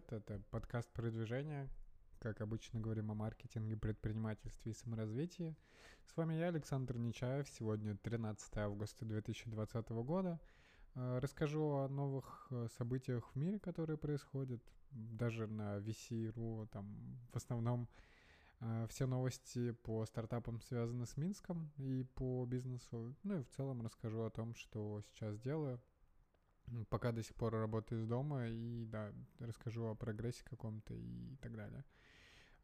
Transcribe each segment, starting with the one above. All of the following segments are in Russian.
привет! Это подкаст «Продвижение». Как обычно говорим о маркетинге, предпринимательстве и саморазвитии. С вами я, Александр Нечаев. Сегодня 13 августа 2020 года. Э, расскажу о новых э, событиях в мире, которые происходят. Даже на VC.ru там в основном э, все новости по стартапам связаны с Минском и по бизнесу. Ну и в целом расскажу о том, что сейчас делаю пока до сих пор работаю из дома, и да, расскажу о прогрессе каком-то и так далее.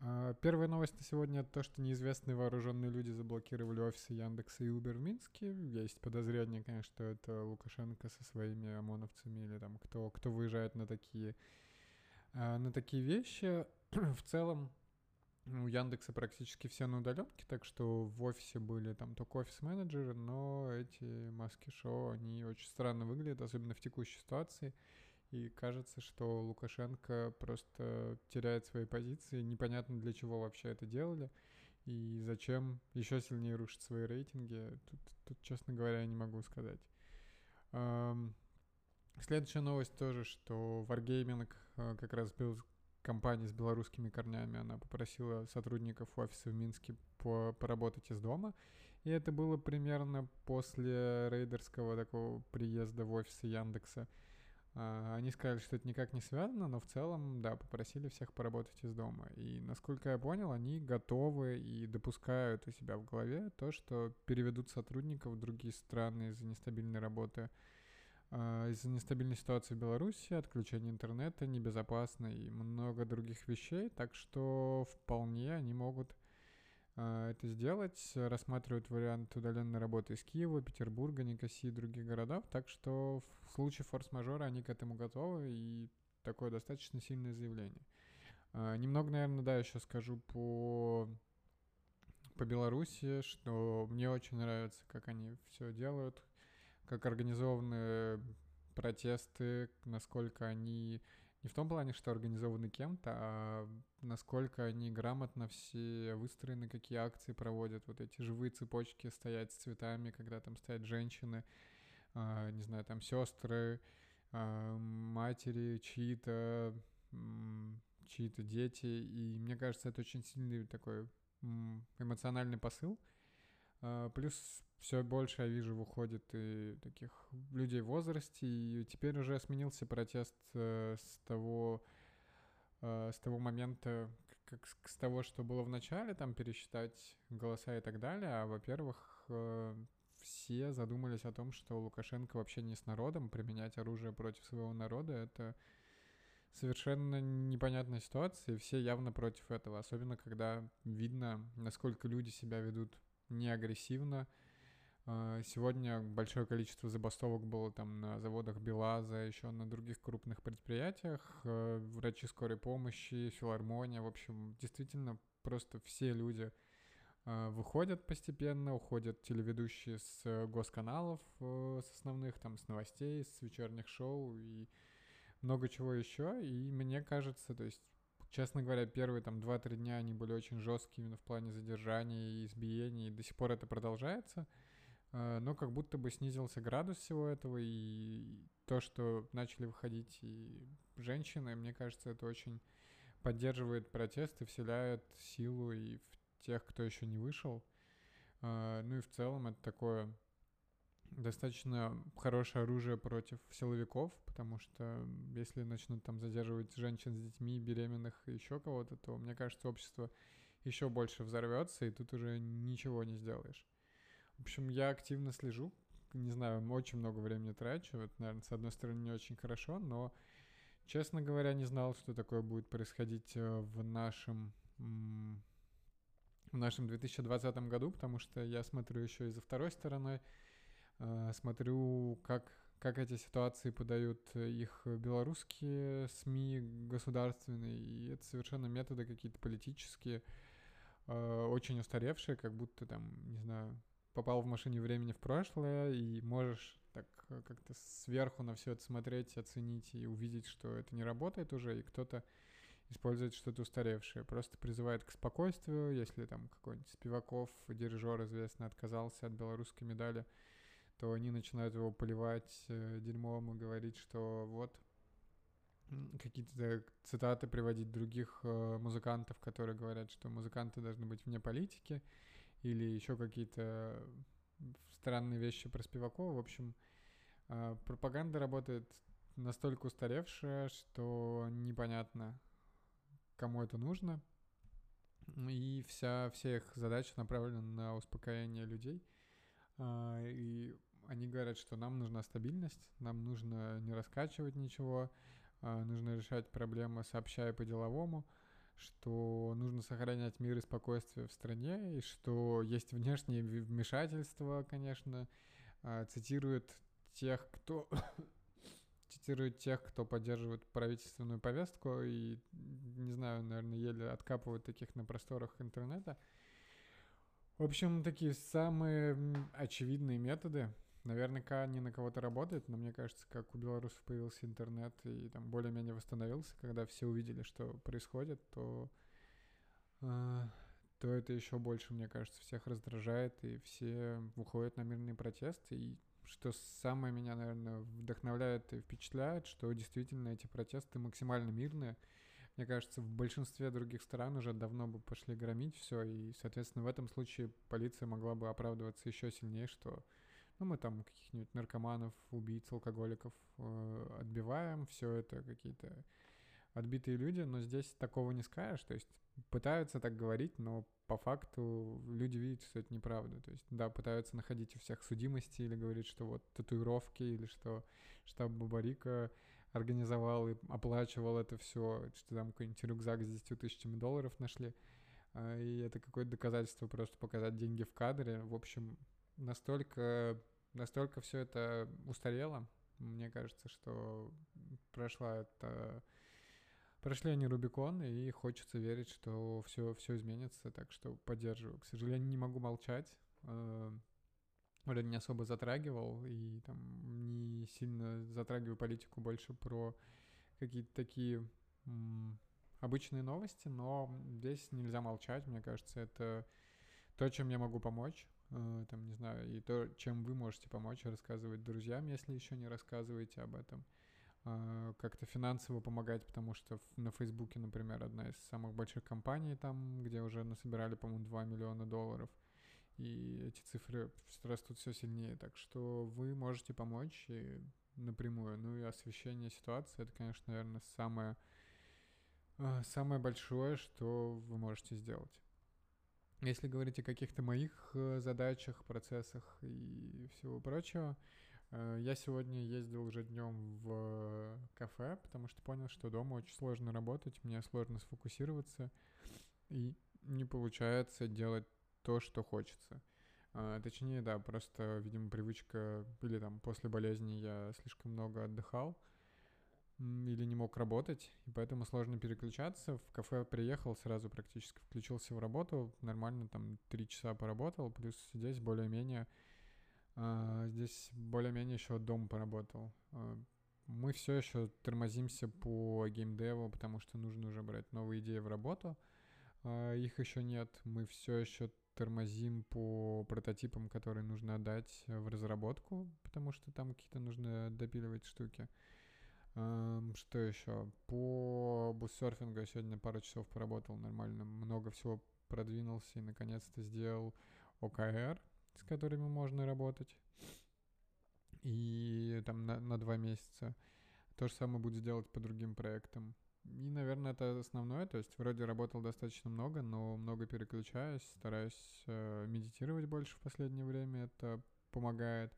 А, первая новость на сегодня то, что неизвестные вооруженные люди заблокировали офисы Яндекса и Uber в Минске. Есть подозрение, конечно, что это Лукашенко со своими ОМОНовцами или там кто, кто выезжает на такие, а, на такие вещи. в целом, у Яндекса практически все на удаленке, так что в офисе были там только офис-менеджеры, но эти маски-шоу, они очень странно выглядят, особенно в текущей ситуации. И кажется, что Лукашенко просто теряет свои позиции, непонятно для чего вообще это делали, и зачем еще сильнее рушить свои рейтинги, тут, тут честно говоря, я не могу сказать. Следующая новость тоже, что Wargaming э, как раз был компания с белорусскими корнями, она попросила сотрудников офиса в Минске по поработать из дома. И это было примерно после рейдерского такого приезда в офисы Яндекса. А, они сказали, что это никак не связано, но в целом, да, попросили всех поработать из дома. И, насколько я понял, они готовы и допускают у себя в голове то, что переведут сотрудников в другие страны из-за нестабильной работы из-за нестабильной ситуации в Беларуси, отключения интернета небезопасно и много других вещей, так что вполне они могут а, это сделать, рассматривают вариант удаленной работы из Киева, Петербурга, Никосии и других городов, так что в случае форс-мажора они к этому готовы, и такое достаточно сильное заявление. А, немного, наверное, да, еще скажу по по Беларуси, что мне очень нравится, как они все делают, как организованы протесты, насколько они не в том плане, что организованы кем-то, а насколько они грамотно все выстроены, какие акции проводят, вот эти живые цепочки стоять с цветами, когда там стоят женщины, э, не знаю, там сестры, э, матери, чьи-то, чьи-то дети, и мне кажется, это очень сильный такой эмоциональный посыл. Э, плюс все больше я вижу выходит и таких людей в возрасте, и теперь уже сменился протест э, с того э, с того момента, как с того, что было в начале, там пересчитать голоса и так далее, а во-первых, э, все задумались о том, что Лукашенко вообще не с народом, применять оружие против своего народа — это совершенно непонятная ситуация, и все явно против этого, особенно когда видно, насколько люди себя ведут не агрессивно, сегодня большое количество забастовок было там на заводах БелАЗа, еще на других крупных предприятиях, э, врачи скорой помощи, филармония, в общем, действительно просто все люди а, выходят постепенно, уходят телеведущие с госканалов, э, с основных, там, с новостей, с вечерних шоу и много чего еще. И мне кажется, то есть, честно говоря, первые там 2-3 дня они были очень жесткие именно в плане задержания и избиений, до сих пор это продолжается. Э, но как будто бы снизился градус всего этого, и то, что начали выходить и женщины, мне кажется, это очень поддерживает протесты, вселяет силу и в тех, кто еще не вышел. Э, ну и в целом это такое достаточно хорошее оружие против силовиков, потому что если начнут там задерживать женщин с детьми, беременных и еще кого-то, то, мне кажется, общество еще больше взорвется, и тут уже ничего не сделаешь. В общем, я активно слежу, не знаю, очень много времени трачу. Это, наверное, с одной стороны, не очень хорошо, но, честно говоря, не знал, что такое будет происходить э, в нашем в нашем 2020 году, потому что я смотрю еще и за второй стороной, э, смотрю, как, как эти ситуации подают их белорусские СМИ государственные, и это совершенно методы какие-то политические, э, очень устаревшие, как будто там, не знаю, попал в машине времени в прошлое и можешь так э, как-то сверху на все это смотреть, оценить и увидеть, что это не работает уже, и кто-то использует что-то устаревшее. Просто призывает к спокойствию, если там какой-нибудь Спиваков, дирижер известный, отказался от белорусской медали, то они начинают его поливать э, дерьмом и говорить, что вот какие-то цитаты приводить других э, музыкантов, которые говорят, что музыканты должны быть вне политики, или еще какие-то странные вещи про Спивакова. В общем, э, пропаганда работает настолько устаревшая, что непонятно, кому это нужно. И вся, вся их задача направлена на успокоение людей. Э, и они говорят, что нам нужна стабильность, нам нужно не раскачивать ничего, а, нужно решать проблемы сообщая по-деловому, что нужно сохранять мир и спокойствие в стране, и что есть внешние вмешательства, конечно, а, цитирует тех, кто цитирует тех, кто поддерживает правительственную повестку и, не знаю, наверное, еле откапывают таких на просторах интернета. В общем, такие самые очевидные методы, Наверняка не на кого-то работает, но мне кажется, как у белорусов появился интернет и там более-менее восстановился, когда все увидели, что происходит, то, э, то это еще больше, мне кажется, всех раздражает, и все выходят на мирные протесты. И что самое меня, наверное, вдохновляет и впечатляет, что действительно эти протесты максимально мирные. Мне кажется, в большинстве других стран уже давно бы пошли громить все, и, соответственно, в этом случае полиция могла бы оправдываться еще сильнее, что ну, мы там каких-нибудь наркоманов, убийц, алкоголиков э, отбиваем, все это какие-то отбитые люди, но здесь такого не скажешь, то есть пытаются так говорить, но по факту люди видят, что это неправда. То есть, да, пытаются находить у всех судимости или говорить, что вот татуировки, или что штаб Бабарика организовал и оплачивал это все, что там какой-нибудь рюкзак с 10 тысячами долларов нашли. А, и это какое-то доказательство просто показать деньги в кадре. В общем, настолько, настолько все это устарело. Мне кажется, что прошла это прошли они Рубикон, и хочется верить, что все, все изменится, так что поддерживаю. К сожалению, не могу молчать. Э, вроде не особо затрагивал, и там не сильно затрагиваю политику, больше про какие-то такие обычные новости, но здесь нельзя молчать, мне кажется, это то, чем я могу помочь. Э, там, не знаю, и то, чем вы можете помочь, рассказывать друзьям, если еще не рассказываете об этом, э, как-то финансово помогать, потому что на Фейсбуке, например, одна из самых больших компаний там, где уже насобирали, по-моему, 2 миллиона долларов, и эти цифры растут все сильнее, так что вы можете помочь и напрямую. Ну и освещение ситуации, это, конечно, наверное, самое, э, самое большое, что вы можете сделать. Если говорить о каких-то моих э, задачах, процессах и всего прочего, э, я сегодня ездил уже днем в кафе, потому что понял, что дома очень сложно работать, мне сложно сфокусироваться, и не получается делать то, что хочется. А, точнее, да, просто, видимо, привычка, или там после болезни я слишком много отдыхал, или не мог работать, и поэтому сложно переключаться. В кафе приехал, сразу практически включился в работу, нормально там три часа поработал, плюс здесь более-менее, э, здесь более-менее еще дом поработал. Э, мы все еще тормозимся по геймдеву, потому что нужно уже брать новые идеи в работу. Э, их еще нет. Мы все еще тормозим по прототипам, которые нужно отдать в разработку, потому что там какие-то нужно допиливать штуки. Что еще? По буссерфингу я сегодня пару часов поработал нормально, много всего продвинулся и наконец-то сделал ОКР, с которыми можно работать. И там на, на два месяца. То же самое будет сделать по другим проектам. И, наверное, это основное. То есть вроде работал достаточно много, но много переключаюсь, стараюсь э, медитировать больше в последнее время. Это помогает.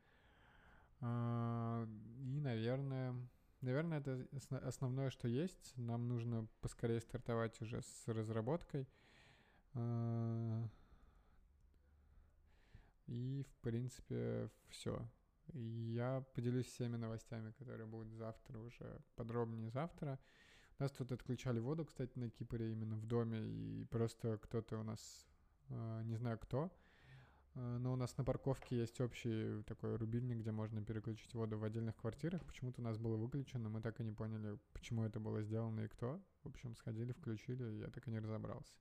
Э, и, наверное, Наверное, это основное, что есть. Нам нужно поскорее стартовать уже с разработкой. А, и, в принципе, все. Я поделюсь всеми новостями, которые будут завтра уже, подробнее завтра. Нас тут отключали воду, кстати, на Кипре именно в доме, и просто кто-то у нас, а, не знаю кто, но у нас на парковке есть общий такой рубильник, где можно переключить воду в отдельных квартирах. Почему-то у нас было выключено, мы так и не поняли, почему это было сделано и кто. В общем, сходили, включили, я так и не разобрался.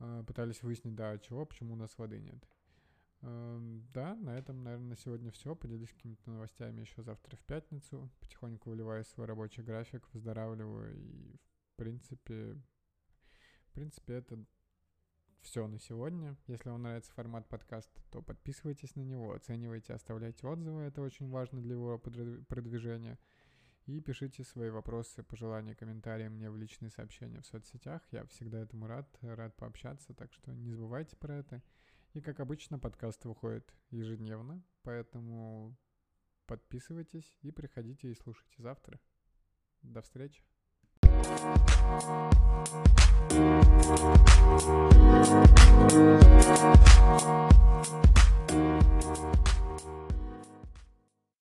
Э, пытались выяснить, да, чего, почему у нас воды нет. Эм, да, на этом, наверное, на сегодня все. Поделюсь какими-то новостями еще завтра в пятницу. Потихоньку выливаю свой рабочий график, выздоравливаю. И, в принципе, в принципе, это все на сегодня. Если вам нравится формат подкаста, то подписывайтесь на него, оценивайте, оставляйте отзывы. Это очень важно для его продвижения. И пишите свои вопросы, пожелания, комментарии мне в личные сообщения в соцсетях. Я всегда этому рад, рад пообщаться, так что не забывайте про это. И, как обычно, подкаст выходит ежедневно, поэтому подписывайтесь и приходите и слушайте завтра. До встречи. Thank you.